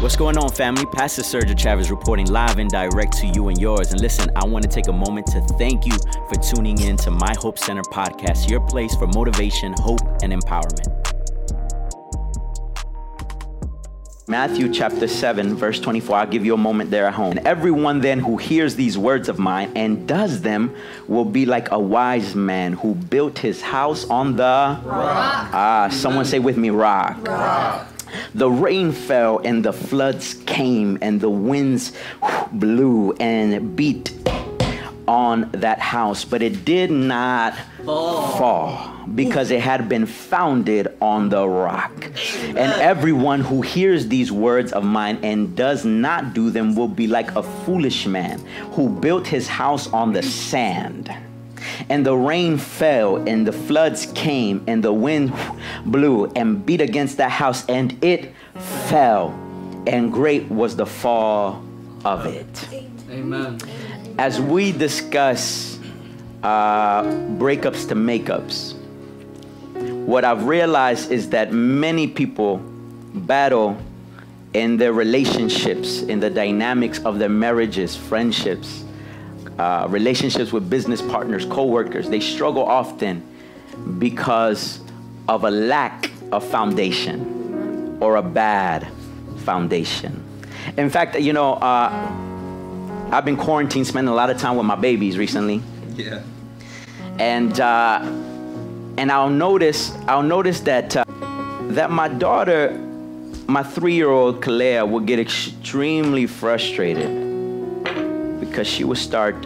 What's going on, family? Pastor Sergio Chavez reporting live and direct to you and yours. And listen, I want to take a moment to thank you for tuning in to My Hope Center podcast, your place for motivation, hope, and empowerment. Matthew chapter 7, verse 24. I'll give you a moment there at home. And everyone then who hears these words of mine and does them will be like a wise man who built his house on the rock. Ah, someone say with me, rock. rock. The rain fell and the floods came and the winds blew and beat on that house, but it did not fall. fall. because it had been founded on the rock. And everyone who hears these words of mine and does not do them will be like a foolish man who built his house on the sand. And the rain fell, and the floods came, and the wind blew and beat against that house, and it fell. And great was the fall of it. Amen. As we discuss uh, breakups to makeups, what I've realized is that many people battle in their relationships, in the dynamics of their marriages, friendships, uh, relationships with business partners, co-workers, they struggle often because of a lack of foundation or a bad foundation. In fact, you know, uh, I've been quarantined, spending a lot of time with my babies recently. Yeah. And uh, and I'll notice I'll notice that uh, that my daughter, my three-year-old Kalea, will get extremely frustrated because she would start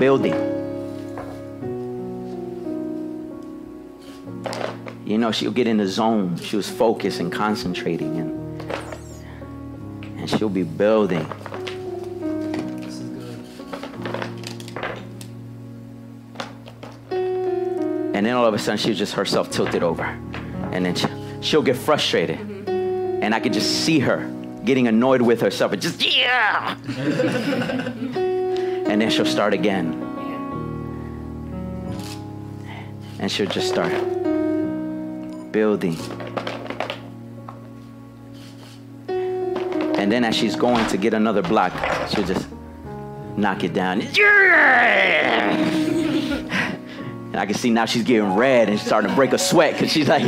building. You know, she'll get in the zone. She was focused and concentrating, and and she'll be building. And then all of a sudden, she's just herself tilted over, and then she'll get frustrated, and I could just see her getting annoyed with herself and just, yeah! and then she'll start again. And she'll just start building. And then as she's going to get another block, she'll just knock it down. Yeah! And I can see now she's getting red and she's starting to break a sweat because she's like,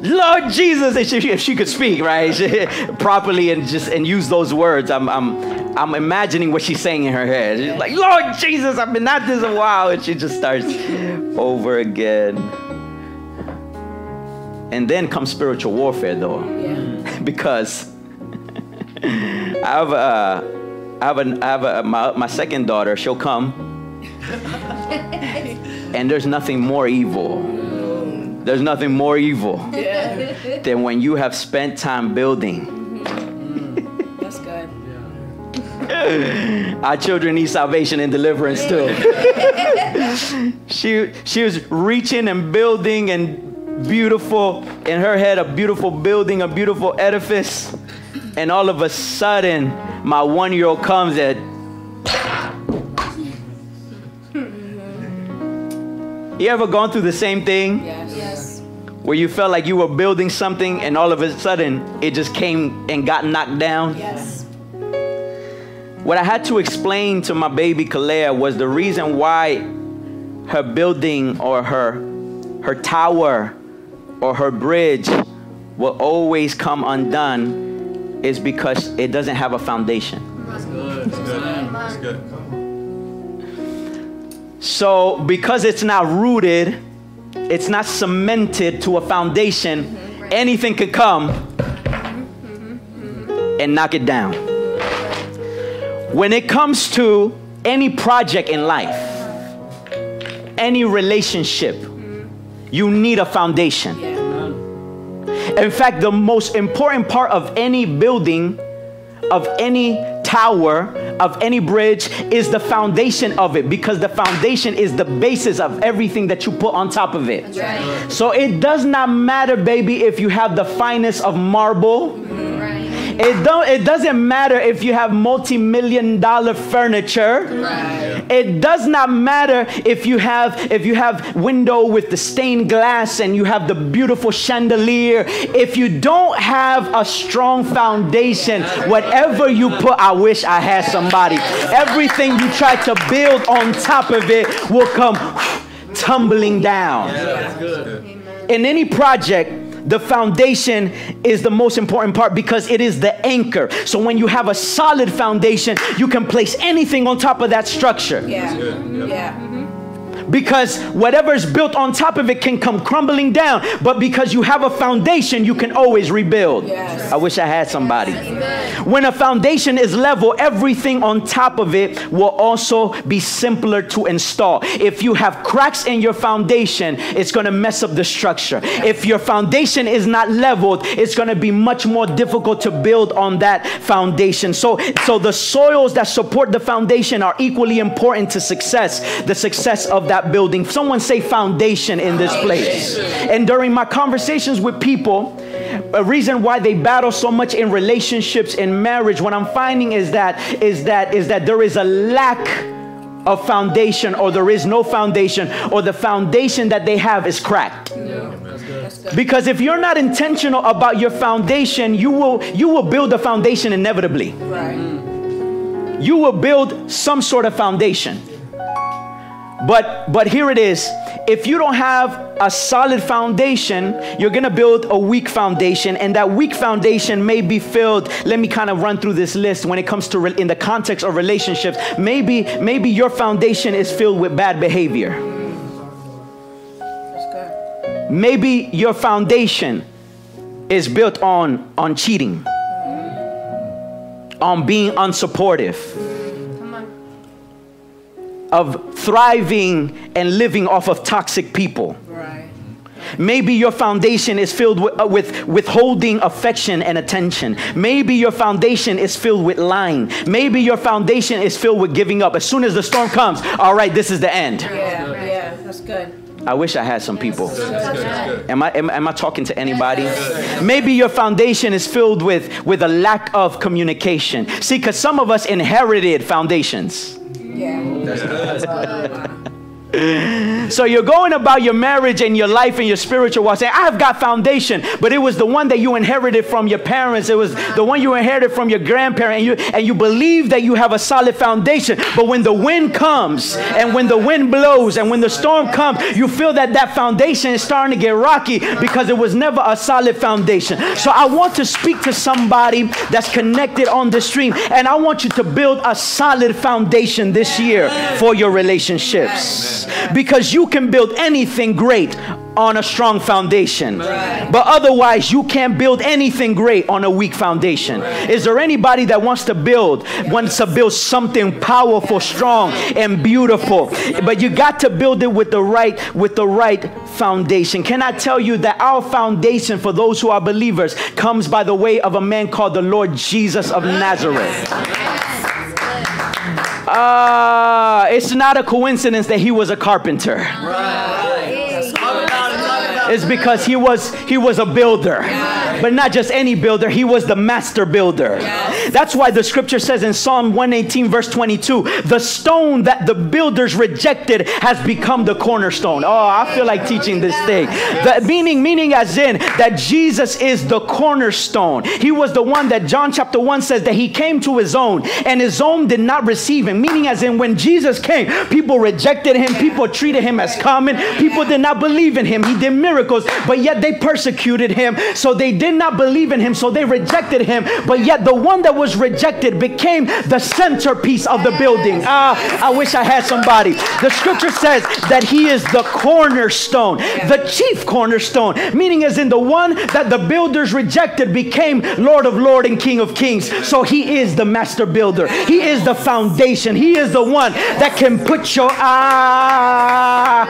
Lord Jesus, and she, if she could speak, right, she, properly and just and use those words, I'm, I'm, I'm imagining what she's saying in her head. She's like, Lord Jesus, I've been at this a while. And she just starts over again. And then comes spiritual warfare, though, yeah. because I have a, I have a, I have a, my, my second daughter, she'll come and there's nothing more evil. There's nothing more evil yeah. than when you have spent time building. Mm-hmm. That's good. Our children need salvation and deliverance too. she she was reaching and building and beautiful in her head a beautiful building, a beautiful edifice. And all of a sudden, my one year old comes at You ever gone through the same thing? Yes. yes. Where you felt like you were building something and all of a sudden it just came and got knocked down? Yes. What I had to explain to my baby Kalea was the reason why her building or her her tower or her bridge will always come undone is because it doesn't have a foundation. That's good. That's good. That's good. So, because it's not rooted, it's not cemented to a foundation, anything could come and knock it down. When it comes to any project in life, any relationship, you need a foundation. In fact, the most important part of any building, of any tower, of any bridge is the foundation of it because the foundation is the basis of everything that you put on top of it. Right. So it does not matter, baby, if you have the finest of marble. Right. It don't it doesn't matter if you have multi-million dollar furniture. Right. It does not matter if you have if you have window with the stained glass and you have the beautiful chandelier. If you don't have a strong foundation, whatever you put, I wish I had somebody. Everything you try to build on top of it will come tumbling down. That's. In any project, the foundation is the most important part because it is the anchor. So when you have a solid foundation, you can place anything on top of that structure. Yeah. Good. Yep. Yeah. Because whatever is built on top of it can come crumbling down. But because you have a foundation, you can always rebuild. Yes. I wish I had somebody. When a foundation is level, everything on top of it will also be simpler to install. If you have cracks in your foundation, it's going to mess up the structure. If your foundation is not leveled, it's going to be much more difficult to build on that foundation. So, so the soils that support the foundation are equally important to success, the success of that building. Someone say foundation in this place. And during my conversations with people, a reason why they battle so much in relationships in marriage what i'm finding is that is that is that there is a lack of foundation or there is no foundation or the foundation that they have is cracked good. because if you're not intentional about your foundation you will you will build a foundation inevitably Right. you will build some sort of foundation but but here it is. If you don't have a solid foundation you're going to build a weak foundation and that weak foundation may be filled. Let me kind of run through this list when it comes to re- in the context of relationships. Maybe maybe your foundation is filled with bad behavior. Maybe your foundation is built on on cheating on being unsupportive of thriving and living off of toxic people Right. Maybe your foundation is filled with, uh, with withholding affection and attention. Maybe your foundation is filled with lying. Maybe your foundation is filled with giving up. As soon as the storm comes, all right, this is the end. Yeah. Yeah. That's good. I wish I had some people. That's good. That's good. Am I, am, am I talking to anybody? Maybe your foundation is filled with, with a lack of communication. See, because some of us inherited foundations. Yeah. That's good. Oh, So you're going about your marriage and your life and your spiritual walk saying, I've got foundation, but it was the one that you inherited from your parents. It was the one you inherited from your grandparent, and you and you believe that you have a solid foundation. But when the wind comes and when the wind blows and when the storm comes, you feel that that foundation is starting to get rocky because it was never a solid foundation. So I want to speak to somebody that's connected on the stream, and I want you to build a solid foundation this year for your relationships because you can build anything great on a strong foundation. But otherwise, you can't build anything great on a weak foundation. Is there anybody that wants to build, wants to build something powerful, strong, and beautiful? But you got to build it with the right, with the right foundation. Can I tell you that our foundation for those who are believers comes by the way of a man called the Lord Jesus of Nazareth? Ah, it's not a coincidence that he was a carpenter. Right. It's because he was he was a builder. But not just any builder, he was the master builder. That's why the scripture says in Psalm 118 verse 22, the stone that the builders rejected has become the cornerstone. Oh, I feel like teaching this thing. The meaning meaning as in that Jesus is the cornerstone. He was the one that John chapter 1 says that he came to his own and his own did not receive him. Meaning as in when Jesus came, people rejected him, people treated him as common, people did not believe in him. He did miracles, but yet they persecuted him. So they did not believe in him, so they rejected him. But yet the one that was rejected became the centerpiece of the building. Ah, I wish I had somebody. The scripture says that he is the cornerstone, the chief cornerstone, meaning as in the one that the builders rejected became Lord of Lord and King of Kings. So he is the master builder. He is the foundation. He is the one that can put your ah.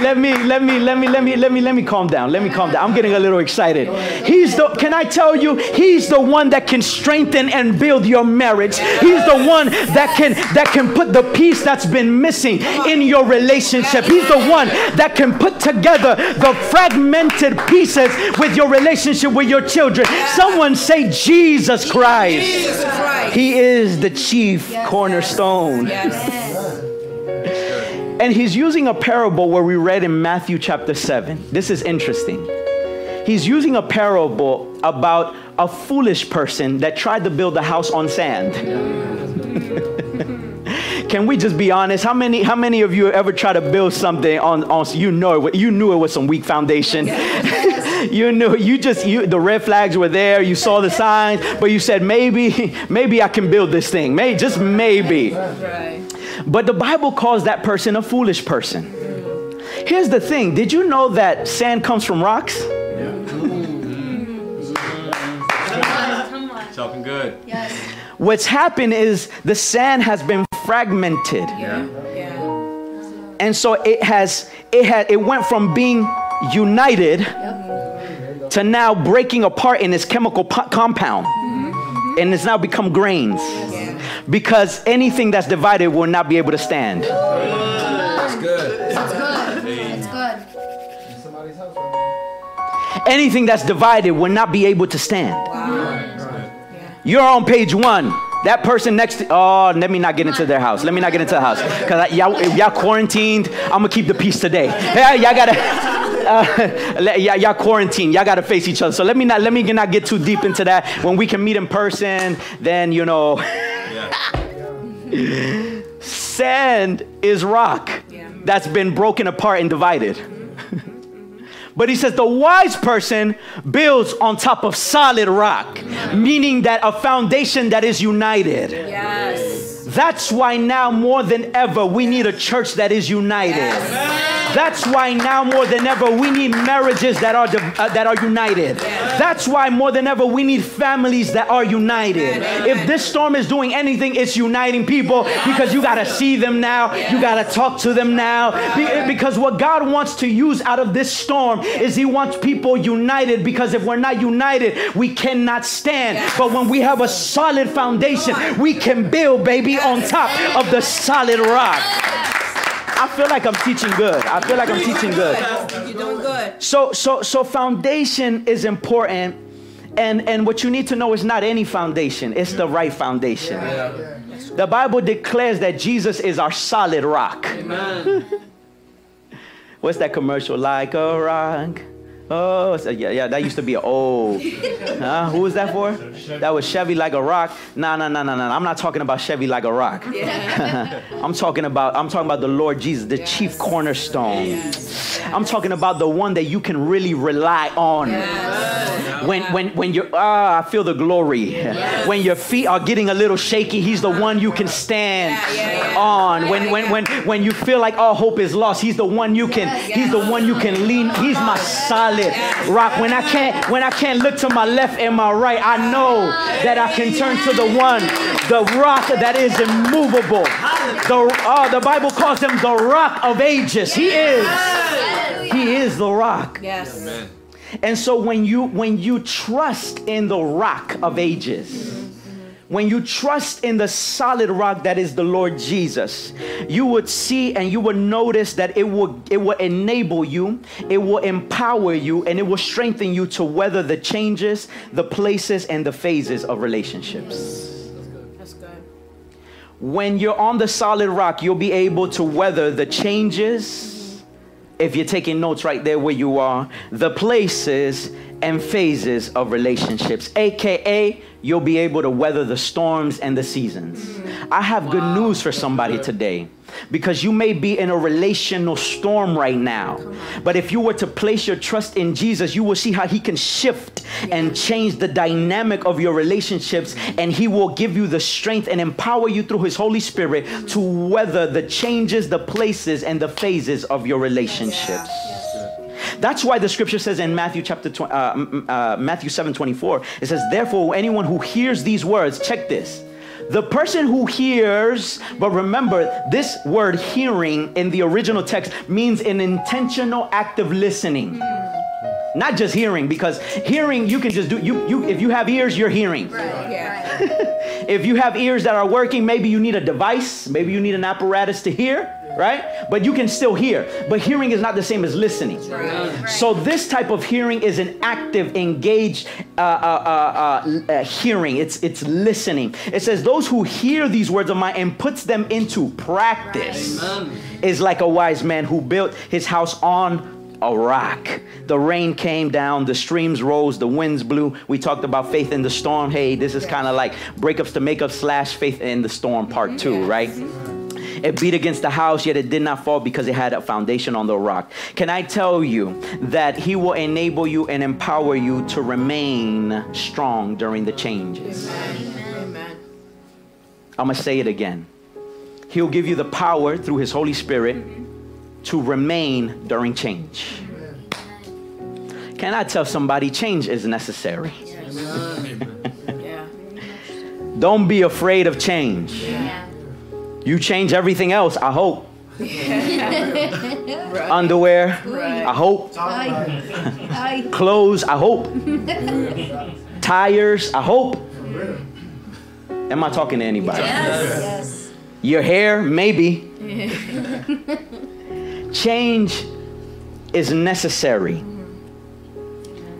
Let me let me let me let me let me let me calm down. Let me calm down. I'm getting a little excited. He's the can I tell you, he's the one that can strengthen and build your marriage. He's the one that can that can put the piece that's been missing in your relationship. He's the one that can put together the fragmented pieces with your relationship with your children. Someone say Jesus Christ. Jesus Christ. He is the chief cornerstone. Yes. And he's using a parable where we read in Matthew chapter 7. This is interesting. He's using a parable about a foolish person that tried to build a house on sand. Can we just be honest? How many how many of you ever try to build something on, on you know it, you knew it was some weak foundation. you knew you just you the red flags were there, you saw the signs, but you said maybe maybe I can build this thing. Maybe just maybe. Right. But the Bible calls that person a foolish person. Here's the thing did you know that sand comes from rocks? Talking good. Yes. What's happened is the sand has been fragmented. Yeah. Yeah. And so it has it had it went from being united Yep. to now breaking apart in its chemical po- compound. Mm-hmm. And it's now become grains. Because anything that's divided will not be able to stand. That's good. That's good. That's good. Anything that's divided will not be able to stand. You're on page one. That person next to, oh, let me not get into their house. Let me not get into the house. Because y'all, y'all quarantined, I'm going to keep the peace today. Yeah, y'all got to, uh, let- y'all, y'all quarantined. Y'all got to face each other. So let me not, let me not get too deep into that. When we can meet in person, then, you know, Yeah. sand is rock that's been broken apart and divided. But he says the wise person builds on top of solid rock, meaning that a foundation that is united. Yes. That's why now more than ever we need a church that is united. That's why now more than ever we need marriages that are uh, that are united. That's why more than ever we need families that are united. If this storm is doing anything, it's uniting people because you got to see them now. You got to talk to them now. Be- because what God wants to use out of this storm is He wants people united. Because if we're not united, we cannot stand. But when we have a solid foundation, we can build, baby, on top of the solid rock. I feel like I'm teaching good. I feel like I'm teaching good. You're doing good. So so so foundation is important. And and what you need to know is not any foundation, it's the right foundation. The Bible declares that Jesus is our solid rock. What's that commercial? Like a rock. Oh, so yeah, yeah, that used to be an old. Huh? Who was that for? That was Chevy like a rock. No, no, no, no, no. I'm not talking about Chevy like a rock. I'm talking about I'm talking about the Lord Jesus, the chief cornerstone. I'm talking about the one that you can really rely on. When when when you ah, I feel the glory. When your feet are getting a little shaky, he's the one you can stand on. When when when when you feel like all hope is lost, he's the one you can he's the one you can lean. He's my solid rock. When I can't when I can't look to my left and my right, I know that I can turn to the one, the rock that is immovable. The oh, the Bible calls him the rock of ages. He is. He is the rock. Yes. Amen. And so when you when you trust in the rock of ages, when you trust in the solid rock that is the Lord Jesus, you would see and you would notice that it will it will enable you, it will empower you, and it will strengthen you to weather the changes, the places, and the phases of relationships. That's good. When you're on the solid rock, you'll be able to weather the changes. If you're taking notes right there where you are, the places and phases of relationships, aka you'll be able to weather the storms and the seasons. I have good news for somebody today because you may be in a relational storm right now. But if you were to place your trust in Jesus, you will see how He can shift and change the dynamic of your relationships, and He will give you the strength and empower you through His Holy Spirit to weather the changes, the places, and the phases of your relationships. That's why the scripture says in Matthew chapter uh, uh, Matthew 7 24, it says, Therefore, anyone who hears these words, check this, The person who hears, but remember, this word hearing in the original text means an intentional active listening. Not just hearing, because hearing you can just do you you if you have ears, you're hearing. Yeah. If you have ears that are working, maybe you need a device, maybe you need an apparatus to hear, right? But you can still hear. But hearing is not the same as listening. So this type of hearing is an active, engaged uh, uh, uh, uh, hearing. It's it's listening. It says those who hear these words of mine and puts them into practice is like a wise man who built his house on a rock. The rain came down, the streams rose, the winds blew. We talked about faith in the storm. Hey, this is kind of like breakups to makeup slash faith in the storm part two, right? It beat against the house, yet it did not fall because it had a foundation on the rock. Can I tell you that He will enable you and empower you to remain strong during the changes? Amen. I'm going to say it again. He'll give you the power through His Holy Spirit to remain during change. Can I tell somebody change is necessary? Yeah. Don't be afraid of change. Yeah. You change everything else, I hope. Right. Underwear, Right. I hope. Clothes, I hope. Tires, I hope. Am I talking to anybody? Yes. Your hair, maybe. Change is necessary.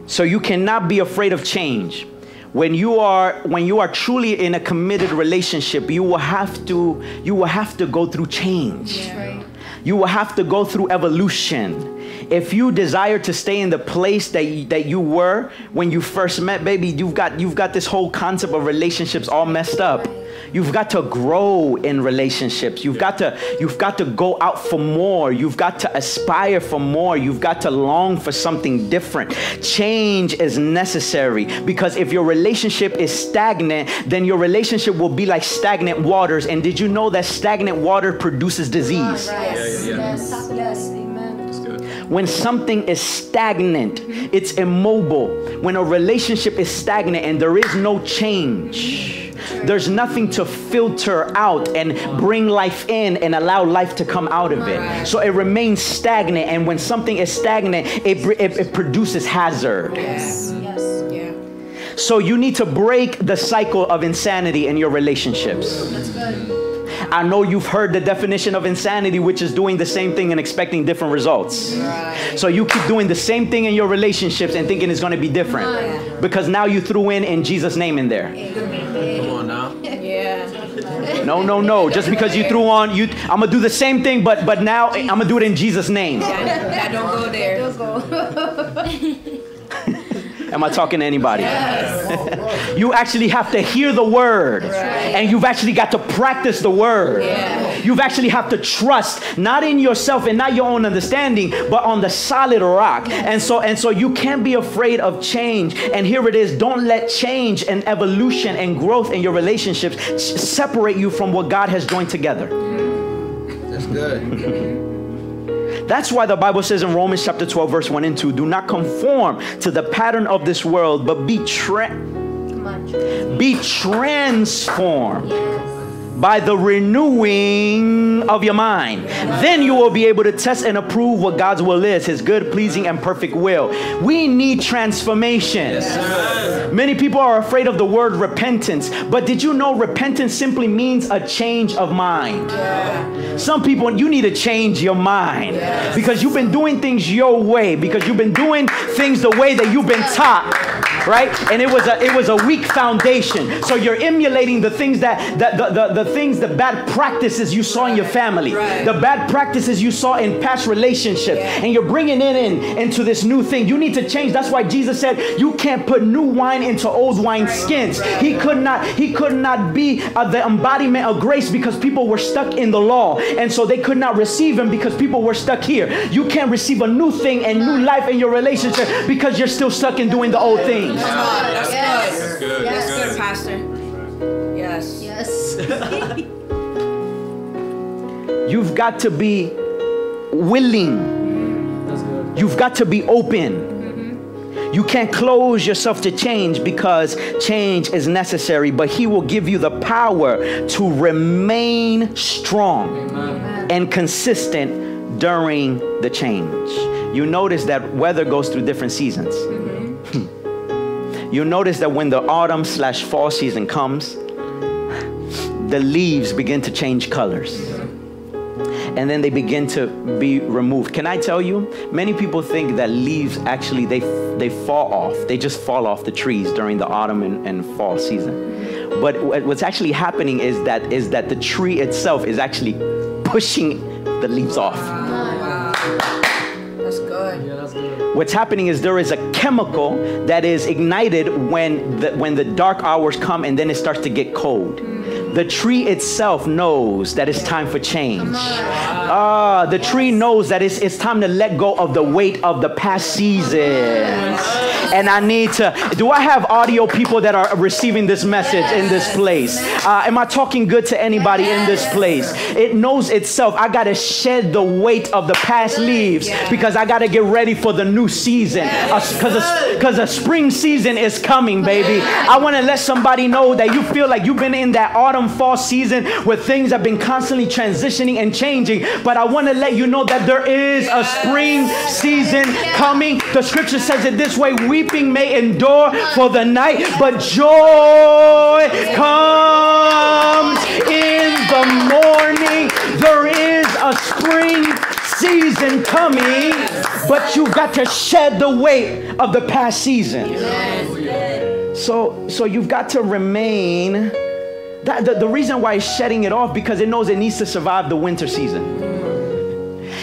So you cannot be afraid of change. When you are when you are truly in a committed relationship, you will have to you will have to go through change. Right. You will have to go through evolution. If you desire to stay in the place that you, that you were when you first met, baby, you've got you've got this whole concept of relationships all messed up. You've got to grow in relationships. You've got to you've got to go out for more. You've got to aspire for more. You've got to long for something different. Change is necessary because if your relationship is stagnant, then your relationship will be like stagnant waters. And did you know that stagnant water produces disease? Yes. yeah, yeah. Yes. Yes. When something is stagnant, it's immobile. When a relationship is stagnant and there is no change, there's nothing to filter out and bring life in and allow life to come out of it. So it remains stagnant. And when something is stagnant, it, it, it produces hazard. So you need to break the cycle of insanity in your relationships. That's good. I know you've heard the definition of insanity, which is doing the same thing and expecting different results. Right. So you keep doing the same thing in your relationships and thinking it's going to be different because now you threw in in Jesus' name in there. Come on now. Yeah. No, no, no. Just because you threw on, you I'm gonna do the same thing, but but now I'm gonna do it in Jesus' name. That, that don't go there. Don't go. Am I talking to anybody? you actually have to hear the word, and you've actually got to practice the word. Yeah. You've actually have to trust not in yourself and not your own understanding, but on the solid rock. And so and so you can't be afraid of change. And here it is: don't let change and evolution and growth in your relationships separate you from what God has joined together. That's good. That's why the Bible says in Romans chapter 12, verse 1 and 2 do not conform to the pattern of this world, but be, tra- on. be transformed Yes. By the renewing of your mind. Then you will be able to test and approve what God's will is, his good, pleasing, and perfect will. We need transformation. Many people are afraid of the word repentance, but did you know repentance simply means a change of mind? Some people, you need to change your mind because you've been doing things your way, because you've been doing things the way that you've been taught, right? And it was a it was a weak foundation. So you're emulating the things that, that the, the, the things, the bad practices you saw in your family, Right. the bad practices you saw in past relationships, Yeah. and you're bringing it in into this new thing. You need to change. That's why Jesus said you can't put new wine into old wine skins. He could not. He could not be uh, the embodiment of grace because people were stuck in the law, and so they could not receive him because people were stuck here. You can't receive a new thing and new life in your relationship because you're still stuck in doing the old things. Come on. That's Yes. good. Good. That's Yes. good, Pastor. Yes. Yes. You've got to be willing. You've got to be open. Mm-hmm. You can't close yourself to change because change is necessary, but He will give you the power to remain strong and consistent during the change. You notice that weather goes through different seasons. Mm-hmm. You notice that when the autumn slash fall season comes, the leaves begin to change colors and then they begin to be removed. Can I tell you? Many people think that leaves actually they they fall off. They just fall off the trees during the autumn and, and fall season. But what's actually happening is that is that the tree itself is actually pushing the leaves off. What's happening is there is a chemical that is ignited when the, when the dark hours come and then it starts to get cold the tree itself knows that it's time for change. Ah, the tree knows that it's, it's time to let go of the weight of the past seasons. And I need to. Do I have audio people that are receiving this message in this place? Uh, am I talking good to anybody in this place? It knows itself. I got to shed the weight of the past leaves because I got to get ready for the new season. Because a spring season is coming, baby. I want to let somebody know that you feel like you've been in that autumn fall season where things have been constantly transitioning and changing. But I want to let you know that there is a spring season coming. The scripture says it this way weeping may endure for the night, but joy comes in the morning. There is a spring season coming, but you've got to shed the weight of the past season. So, so you've got to remain. That, the, the reason why it's shedding it off because it knows it needs to survive the winter season.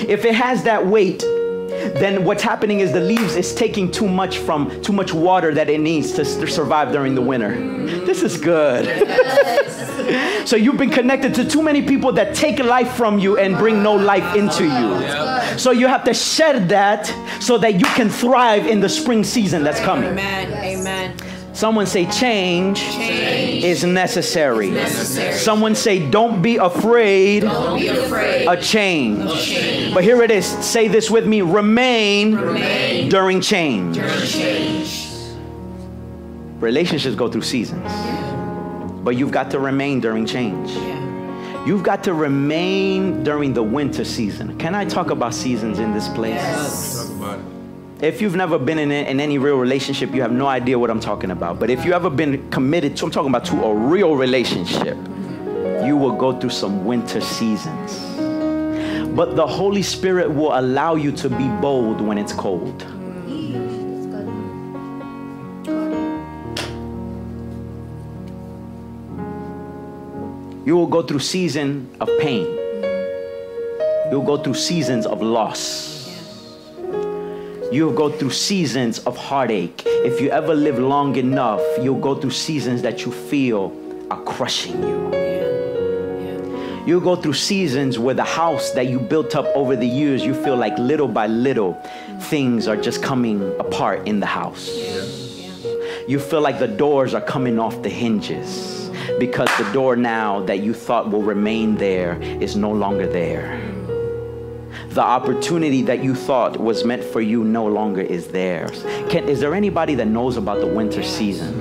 If it has that weight, then what's happening is the leaves is taking too much from too much water that it needs to, to survive during the winter. This is good. so you've been connected to too many people that take life from you and bring no life into you. So you have to shed that so that you can thrive in the spring season that's coming. Amen. Amen. Someone say change, Change is necessary. necessary. Someone say don't be afraid Don't be afraid. of change. change. But here it is. Say this with me. Remain, Remain during change. during change. Relationships go through seasons. But you've got to remain during change. You've got to remain during the winter season. Can I talk about seasons in this place? It. If you've never been in, in any real relationship, you have no idea what I'm talking about. But if you ever been committed to, I'm talking about to a real relationship, you will go through some winter seasons. But the Holy Spirit will allow you to be bold when it's cold. You will go through season of pain. You'll go through seasons of loss. You'll go through seasons of heartache. If you ever live long enough, you'll go through seasons that you feel are crushing you. You'll go through seasons where the house that you built up over the years, you feel like little by little things are just coming apart in the house. You feel like the doors are coming off the hinges because the door now that you thought will remain there is no longer there. The opportunity that you thought was meant for you no longer is theirs. Can, is there anybody that knows about the winter seasons?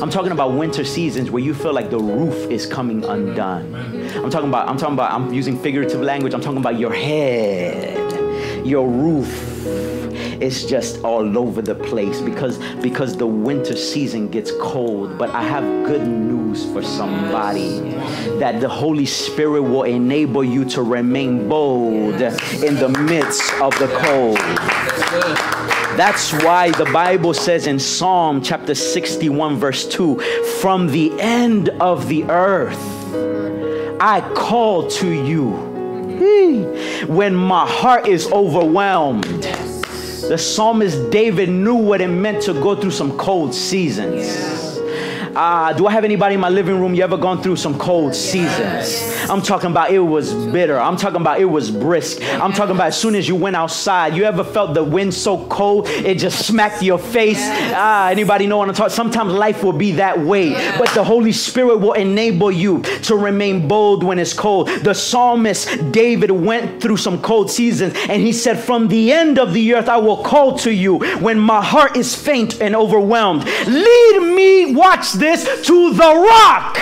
I'm talking about winter seasons where you feel like the roof is coming undone. I'm talking about, I'm talking about, I'm using figurative language. I'm talking about your head, your roof is just all over the place because because the winter season gets cold. But i have good news for somebody that the holy spirit will enable you to remain bold in the midst of the cold. That's why the Bible says in Psalm chapter 61, verse 2 From the end of the earth, I call to you. When my heart is overwhelmed, the psalmist David knew what it meant to go through some cold seasons. Ah, do I have anybody in my living room? You ever gone through some cold seasons? I'm talking about it was bitter. I'm talking about it was brisk. I'm talking about as soon as you went outside, you ever felt the wind so cold it just smacked your face? Ah, anybody know what I'm talking? Sometimes life will be that way, but the Holy Spirit will enable you to remain bold when it's cold. The psalmist David went through some cold seasons and he said, From the end of the earth I will call to you when my heart is faint and overwhelmed. Lead me, watch this, to the rock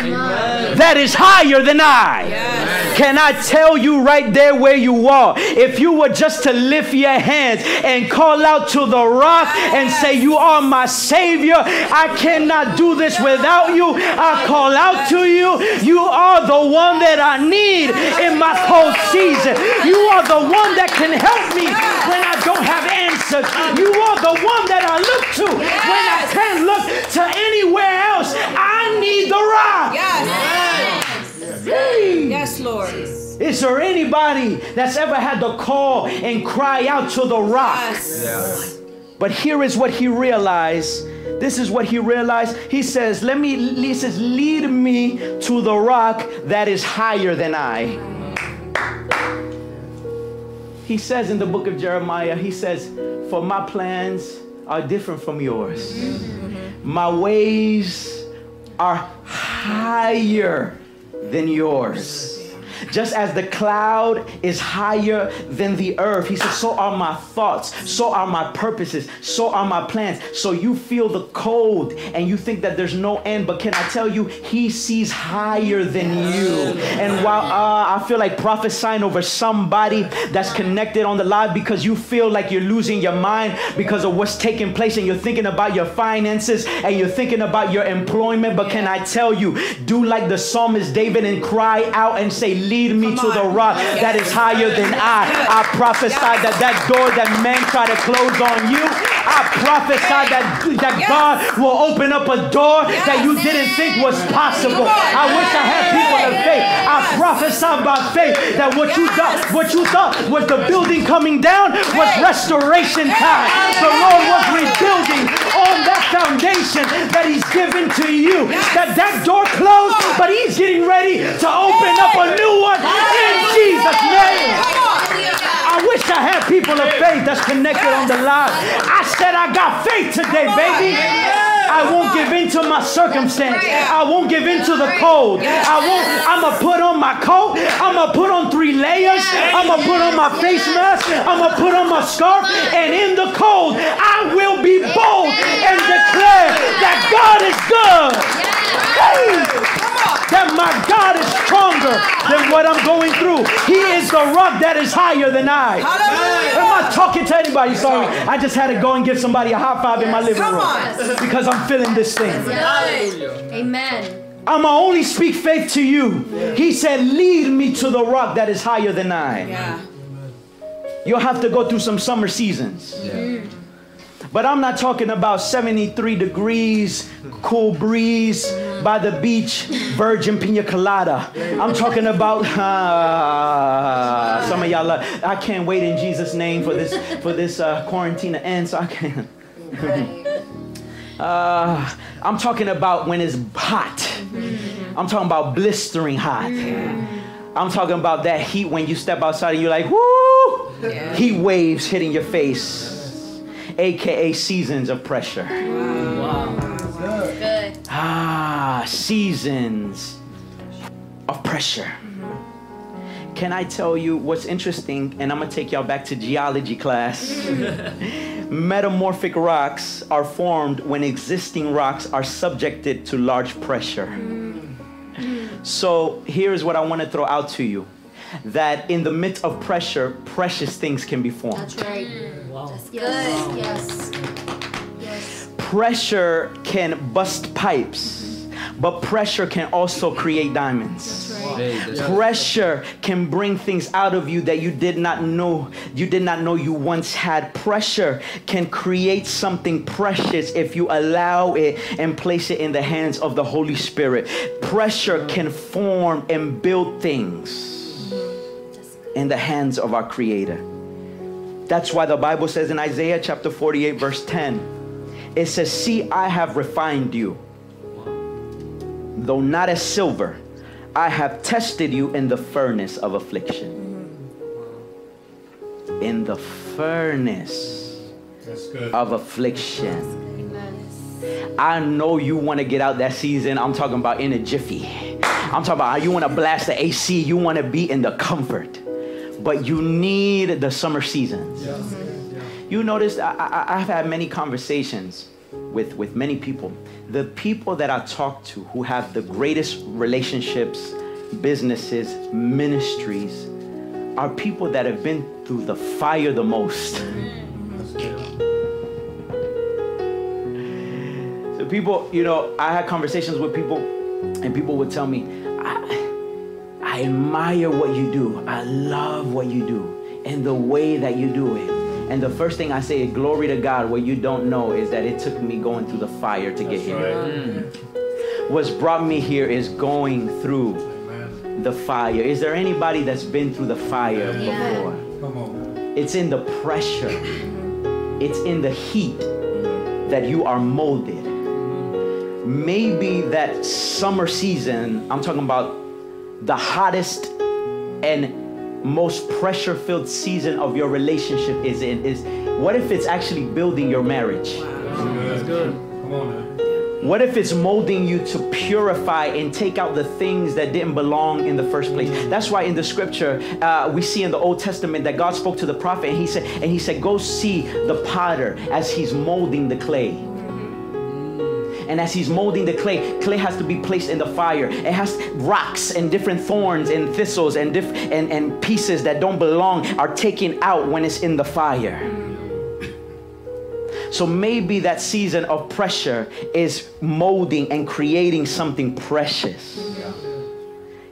that is higher than I. Can I tell you right there where you are? If you were just to lift your hands and call out to the rock and say, You are my Savior, I cannot do this without you. I call out to you. You are the one that I need in my cold season. You are the one that can help me when I don't have answers. You are the one that I look to when I can't look to anywhere else. I need the rock. Yes. Hey. Yes, Lord. Is there anybody that's ever had to call and cry out to the rock? Yes. But here is what he realized. This is what he realized. He says, Let me, he says, lead me to the rock that is higher than I. He says in the book of Jeremiah, he says, For my plans are different from yours. Mm-hmm. My ways are higher than yours. Just as the cloud is higher than the earth, he says, so are my thoughts, so are my purposes, so are my plans. So you feel the cold and you think that there's no end, but can I tell you, he sees higher than you. And while uh, I feel like prophesying over somebody that's connected on the live because you feel like you're losing your mind because of what's taking place and you're thinking about your finances and you're thinking about your employment, but can I tell you, do like the psalmist David and cry out and say, Lead me to the rock that is higher than I. I prophesy that that door that men try to close on you, I prophesy that, that God will open up a door that you didn't think was possible. I wish I had people of faith. I prophesy by faith that what you thought, what you thought was the building coming down was restoration time. The Lord was rebuilding foundation that He's given to you. That that door closed, but He's getting ready to open up a new one in Jesus' name. I wish I had people of faith that's connected on the line. I said I got faith today, baby. I won't give in to my circumstance. I won't give in to the cold. I won't. I'm gonna put on my coat. I'm gonna put on three layers. I'm gonna put on my face mask. I'm gonna put on my scarf. And in the cold, I will be bold and declare that God is good. Hey! That my God is stronger than what I'm going through. He is the rock that is higher than I. Am I talking to anybody? Sorry, I just had to go and give somebody a high five in my living Come room on. because I'm feeling this thing. Amen. I'ma only speak faith to you. He said, Lead me to the rock that is higher than I. Yeah. You'll have to go through some summer seasons. But I'm not talking about 73 degrees, cool breeze by the beach, virgin pina colada. I'm talking about ah, some of y'all. Are, I can't wait in Jesus' name for this for this uh, quarantine to end. So I can. Uh, I'm talking about when it's hot. I'm talking about blistering hot. I'm talking about that heat when you step outside and you're like, whoo! Heat waves hitting your face, aka seasons of pressure. Good. Ah, seasons of pressure. Can I tell you what's interesting? And I'm gonna take y'all back to geology class. Metamorphic rocks are formed when existing rocks are subjected to large pressure. So here's what I want to throw out to you that in the midst of pressure, precious things can be formed. That's right. That's good. Yes. Yes. Pressure can bust pipes, but pressure can also create diamonds. Right. Hey, Pressure can bring things out of you that you did not know you did not know you once had. Pressure can create something precious if you allow it and place it in the hands of the Holy Spirit. Pressure can form and build things in the hands of our creator. That's why the Bible says in Isaiah chapter 48 verse 10 it says, "See, I have refined you." though not as silver, I have tested you in the furnace of affliction. In the furnace of affliction. I know you want to get out that season. I'm talking about in a jiffy. I'm talking about how you want to blast the AC. You want to be in the comfort. But you need the summer seasons. You notice I, I, I've had many conversations with, with many people. The people that I talk to who have the greatest relationships, businesses, ministries are people that have been through the fire the most. So people, you know, I had conversations with people, and people would tell me, I, I admire what you do. I love what you do and the way that you do it. And the first thing I say glory to God. What you don't know is that it took me going through the fire to get here. right. Mm. What's brought me here is going through Amen. the fire. Is there anybody that's been through the fire Yeah. before? Come on. It's in the pressure, it's in the heat that you are molded. Maybe that summer season, I'm talking about the hottest and most pressure filled season of your relationship is in is what if it's actually building your marriage? That's good. Come on now. What if it's molding you to purify and take out the things that didn't belong in the first place? That's why in the scripture uh, we see in the Old Testament that God spoke to the prophet and he said, and he said, "Go see the potter as he's molding the clay." And as he's molding the clay, clay has to be placed in the fire. It has rocks and different thorns and thistles and diff- and, and pieces that don't belong are taken out when it's in the fire. So maybe that season of pressure is molding and creating something precious.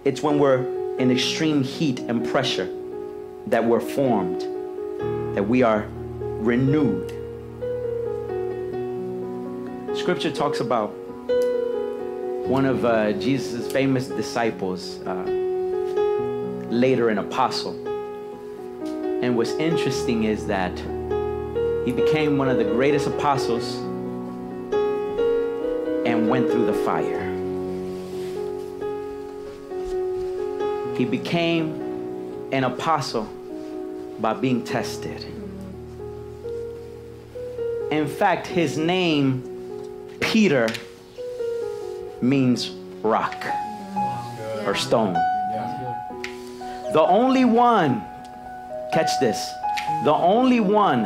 It's when we're in extreme heat and pressure that we're formed, that we are renewed. Scripture talks about one of uh, Jesus' famous disciples, uh, later an apostle. And what's interesting is that he became one of the greatest apostles and went through the fire. He became an apostle by being tested. In fact, his name, Peter, means rock or stone. The only one, catch this, the only one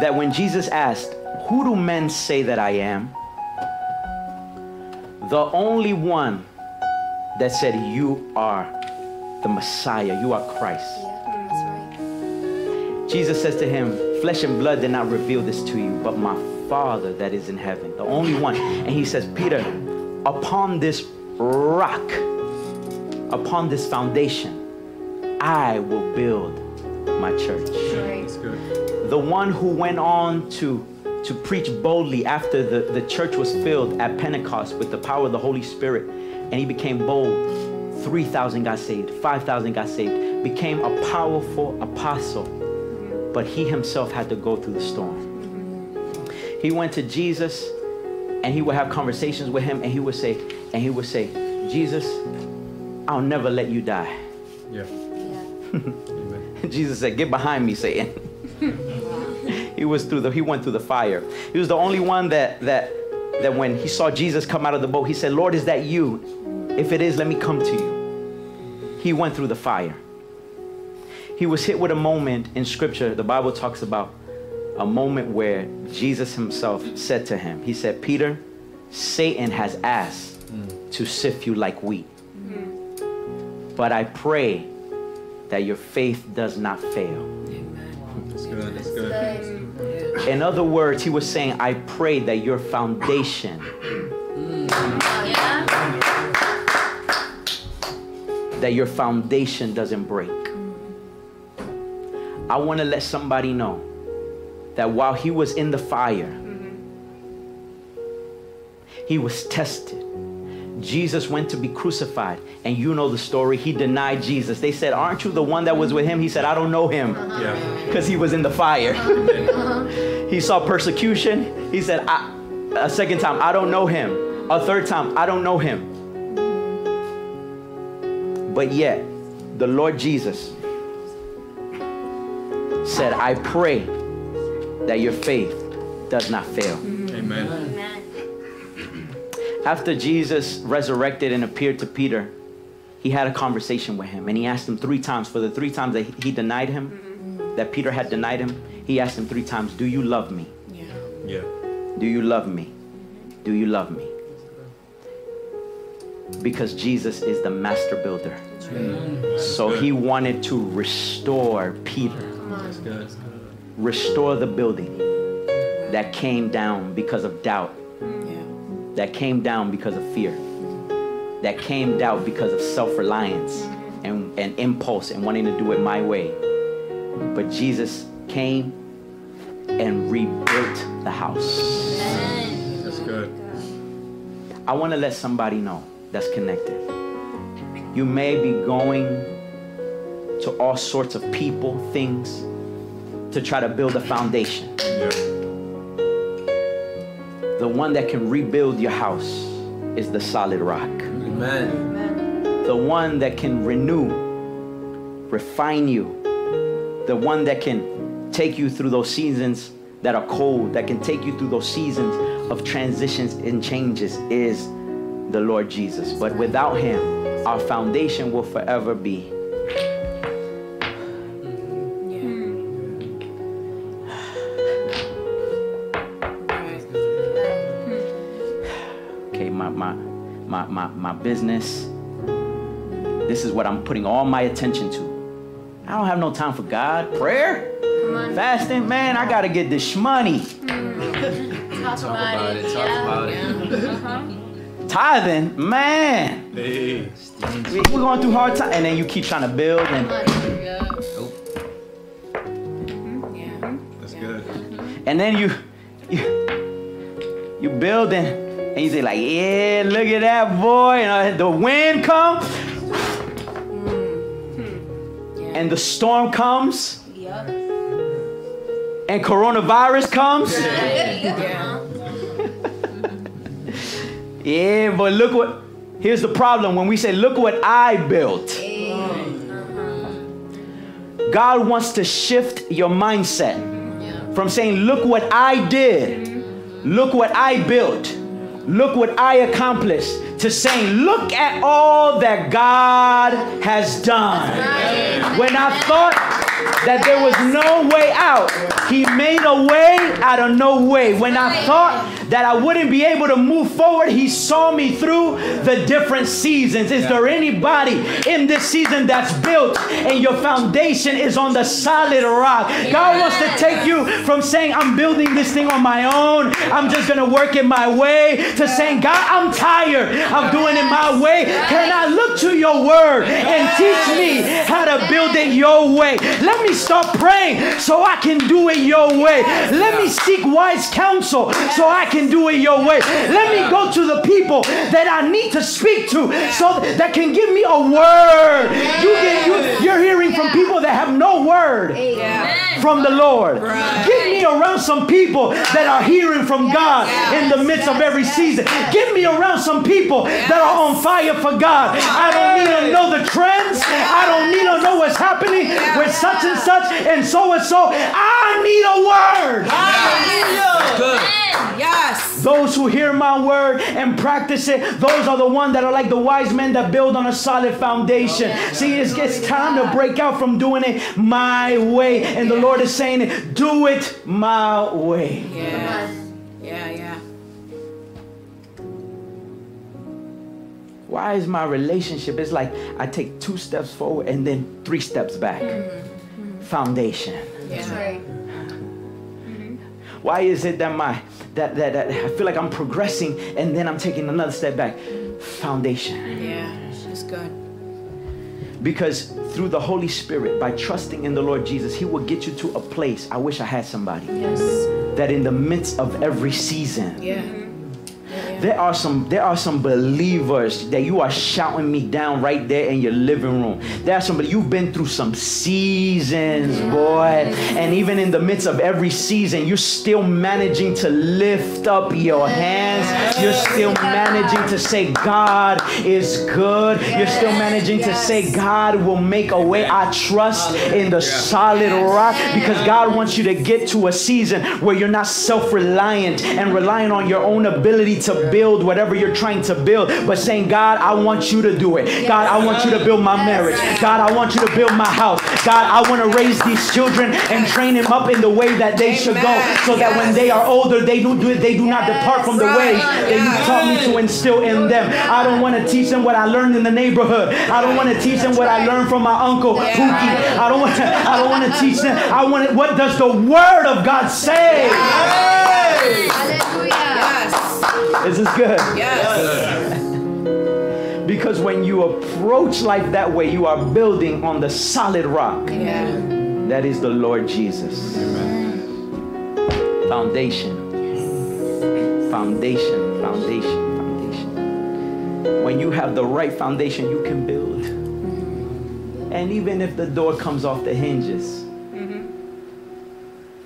that when Jesus asked, Who do men say that I am? The only one that said, You are the Messiah, you are Christ. Yeah, right. Jesus says to him, Flesh and blood did not reveal this to you, but my Father that is in heaven, the only one. And he says, Peter, upon this rock, upon this foundation, I will build my church. The one who went on to, to preach boldly after the, the church was filled at Pentecost with the power of the Holy Spirit, and he became bold. 3,000 got saved, 5,000 got saved, became a powerful apostle, but he himself had to go through the storm. He went to Jesus and he would have conversations with him and he would say, and he would say, Jesus, I'll never let you die. Yeah. Yeah. Amen. Jesus said, Get behind me, Satan. he was through the he went through the fire. He was the only one that that that when he saw Jesus come out of the boat, he said, Lord, is that you? If it is, let me come to you. He went through the fire. He was hit with a moment in scripture. The Bible talks about a moment where Jesus himself said to him, He said, Peter, Satan has asked mm. to sift you like wheat. Mm-hmm. But I pray that your faith does not fail. That's good. That's good. Good. In other words, he was saying, I pray that your foundation, mm. Yeah. that your foundation doesn't break. Mm-hmm. I want to let somebody know that while he was in the fire, mm-hmm. he was tested. Jesus went to be crucified, and you know the story. He denied Jesus. They said, Aren't you the one that was with him? He said, I don't know him. Uh-huh. Yeah. because he was in the fire. Uh-huh. Uh-huh. he saw persecution. He said, I, a second time, I don't know him. A third time, I don't know him. But yet, the Lord Jesus said, I pray that your faith does not fail. Amen. Amen. After Jesus resurrected and appeared to Peter, he had a conversation with him and he asked him three times for the three times that he denied him, that Peter had denied him. He asked him three times, Do you love me? Yeah. yeah. Do you love me? Do you love me? Because Jesus is the master builder. So he wanted to restore Peter, That's good. Restore the building that came down because of doubt, that came down because of fear, that came down because of self reliance and, and impulse and wanting to do it my way. But Jesus came and rebuilt the house. That's good. I want to let somebody know that's connected. You may be going to all sorts of people, things to try to build a foundation. Yeah. The one that can rebuild your house is the solid rock. Amen. The one that can renew, refine you. The one that can take you through those seasons that are cold, that can take you through those seasons of transitions and changes is the Lord Jesus. But without him, our foundation will forever be my my, my business. This is what I'm putting all my attention to. I don't have no time for God. Prayer, fasting, man, I gotta get this money. Hmm. Talk, Talk about it. Talk about it. Uh-huh. Tithing, man. Hey. We, we're going through hard times. and then you keep trying to build, and Nope. Mm-hmm. That's good. Mm-hmm. and then you you you building, and you say like, yeah, look at that boy, and uh, the wind comes, and the storm comes, and coronavirus comes. Yeah, but look what. Here's the problem. When we say, look what I built. God wants to shift your mindset from saying, look what I did, look what I built, look what I accomplished, to saying, look at all that God has done. When I thought that there was no way out, He made a way out of no way. When I thought that I wouldn't be able to move forward, He saw me through the different seasons. Is there anybody in this season that's built and your foundation is on the solid rock? God wants to take you from saying, I'm building this thing on my own, I'm just gonna work it my way, to saying, God, I'm tired of doing it my way. Can I look to your word and teach me how to build it your way? Let me start praying so I can do it your way. Let me seek wise counsel so I can do it your way. Let me go to the people that I need to speak to so that can give me a word. You get, you, you're hearing from people that have no word from the Lord. Get me around some people that are hearing from God in the midst of every season. Get me around some people that are on fire for God. I don't need to know the trends. I don't need to know what's happening with such and such and so and so. I need a word. Good. Yes. Those who hear my word and practice it, those are the ones that are like the wise men that build on a solid foundation. Oh, See, it's, it's time to break out from doing it my way. And the Lord is saying, do it my way. Yeah. Yeah, yeah. Why is my relationship? It's like I take two steps forward and then three steps back. Mm. Foundation. Yeah. Right. Mm-hmm. Why is it that my that, that that I feel like I'm progressing and then I'm taking another step back? Foundation. Yeah. It's good. Because through the Holy Spirit, by trusting in the Lord Jesus, He will get you to a place. I wish I had somebody Yes. that in the midst of every season, Yeah. There are some there are some believers that you are shouting me down right there in your living room. There are somebody you've been through some seasons, boy, and even in the midst of every season, you're still managing to lift up your hands. You're still managing to say God is good. You're still managing to say God will make a way. I trust in the solid rock because God wants you to get to a season where you're not self-reliant and relying on your own ability to build whatever you're trying to build, but saying, God, I want you to do it. God, I want you to build my marriage. God, I want you to build my house. God, I want to raise these children and train them up in the way that they should go so that when they are older, they do, do they do not depart from the ways that you taught me to instill in them. I don't want to teach them what I learned in the neighborhood. I don't want to teach them what I learned from my uncle Pookie. I don't want to, I don't want to teach them. I want to, what does the word of God say? Hallelujah. Yes. This good. Yes. Because when you approach life that way, you are building on the solid rock. Yeah. That is the Lord Jesus. Foundation. Foundation, foundation, foundation. When you have the right foundation, you can build. And even if the door comes off the hinges, mm-hmm.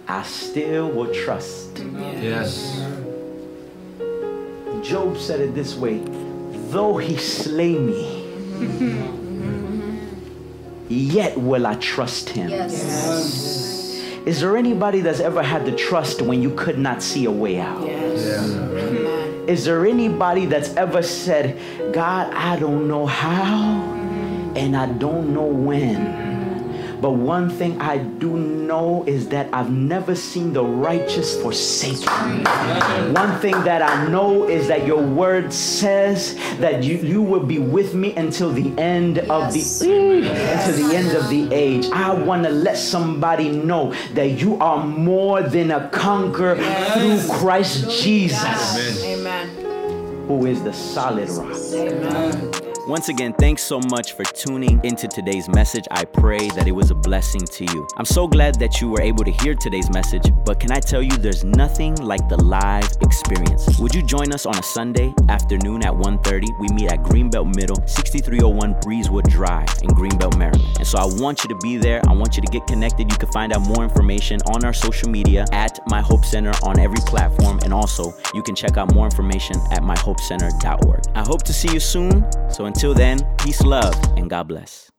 I still will trust. Yes. Job said it this way though he slay me, yet will I trust him. Yes. Is there anybody that's ever had to trust when you could not see a way out? Yes. Amen. Is there anybody that's ever said, God, I don't know how and I don't know when? But one thing I do know is that I've never seen the righteous forsaken. One thing that I know is that your word says that you, you will be with me until the end of the until the end of the age. I want to let somebody know that you are more than a conqueror through Christ Jesus, Amen. who is the solid rock. Amen. Once again, thanks so much for tuning into today's message. I pray that it was a blessing to you. I'm so glad that you were able to hear today's message, but can I tell you there's nothing like the live experience. Would you join us on a Sunday afternoon at 1:30? We meet at Greenbelt Middle, 6301 Breezewood Drive in Greenbelt, Maryland. And so I want you to be there. I want you to get connected. You can find out more information on our social media at My Hope Center on every platform and also you can check out more information at myhopecenter.org. I hope to see you soon. So until then, peace, love, and God bless.